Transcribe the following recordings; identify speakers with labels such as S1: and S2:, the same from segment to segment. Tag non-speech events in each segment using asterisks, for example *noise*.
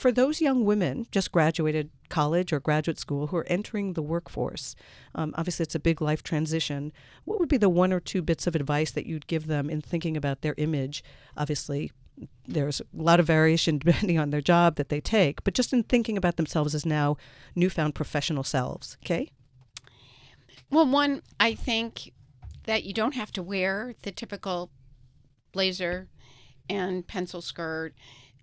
S1: for those young women just graduated college or graduate school who are entering the workforce, um, obviously it's a big life transition. What would be the one or two bits of advice that you'd give them in thinking about their image? Obviously, there's a lot of variation *laughs* depending on their job that they take, but just in thinking about themselves as now newfound professional selves. Okay.
S2: Well, one, I think that you don't have to wear the typical blazer and pencil skirt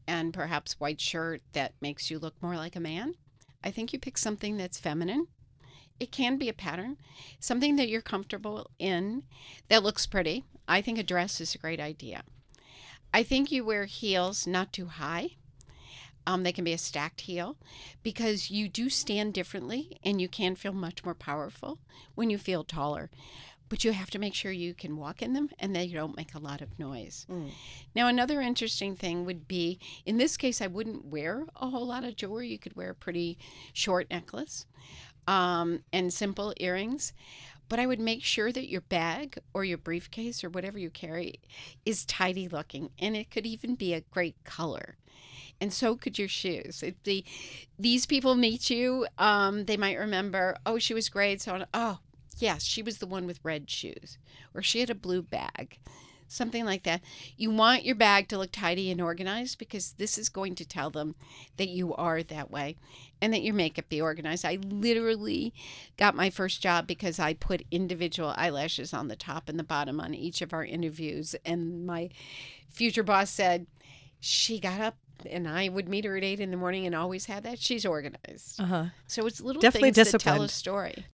S2: and perhaps white shirt that makes you look more like a man. I think you pick something that's feminine. It can be a pattern, something that you're comfortable in that looks pretty. I think a dress is a great idea. I think you wear heels not too high. Um, they can be a stacked heel because you do stand differently and you can feel much more powerful when you feel taller but you have to make sure you can walk in them and they don't make a lot of noise. Mm. Now, another interesting thing would be in this case, I wouldn't wear a whole lot of jewelry. You could wear a pretty short necklace um, and simple earrings. But I would make sure that your bag or your briefcase or whatever you carry is tidy looking, and it could even be a great color and so could your shoes. If the these people meet you, um, they might remember, oh, she was great. So, oh, yes, she was the one with red shoes, or she had a blue bag, something like that. You want your bag to look tidy and organized because this is going to tell them that you are that way and that your makeup be organized. I literally got my first job because I put individual eyelashes on the top and the bottom on each of our interviews, and my future boss said, she got up and I would meet her at eight in the morning and always have that. She's organized. Uh-huh. So it's little
S1: Definitely
S2: things
S1: disciplined.
S2: that tell a story.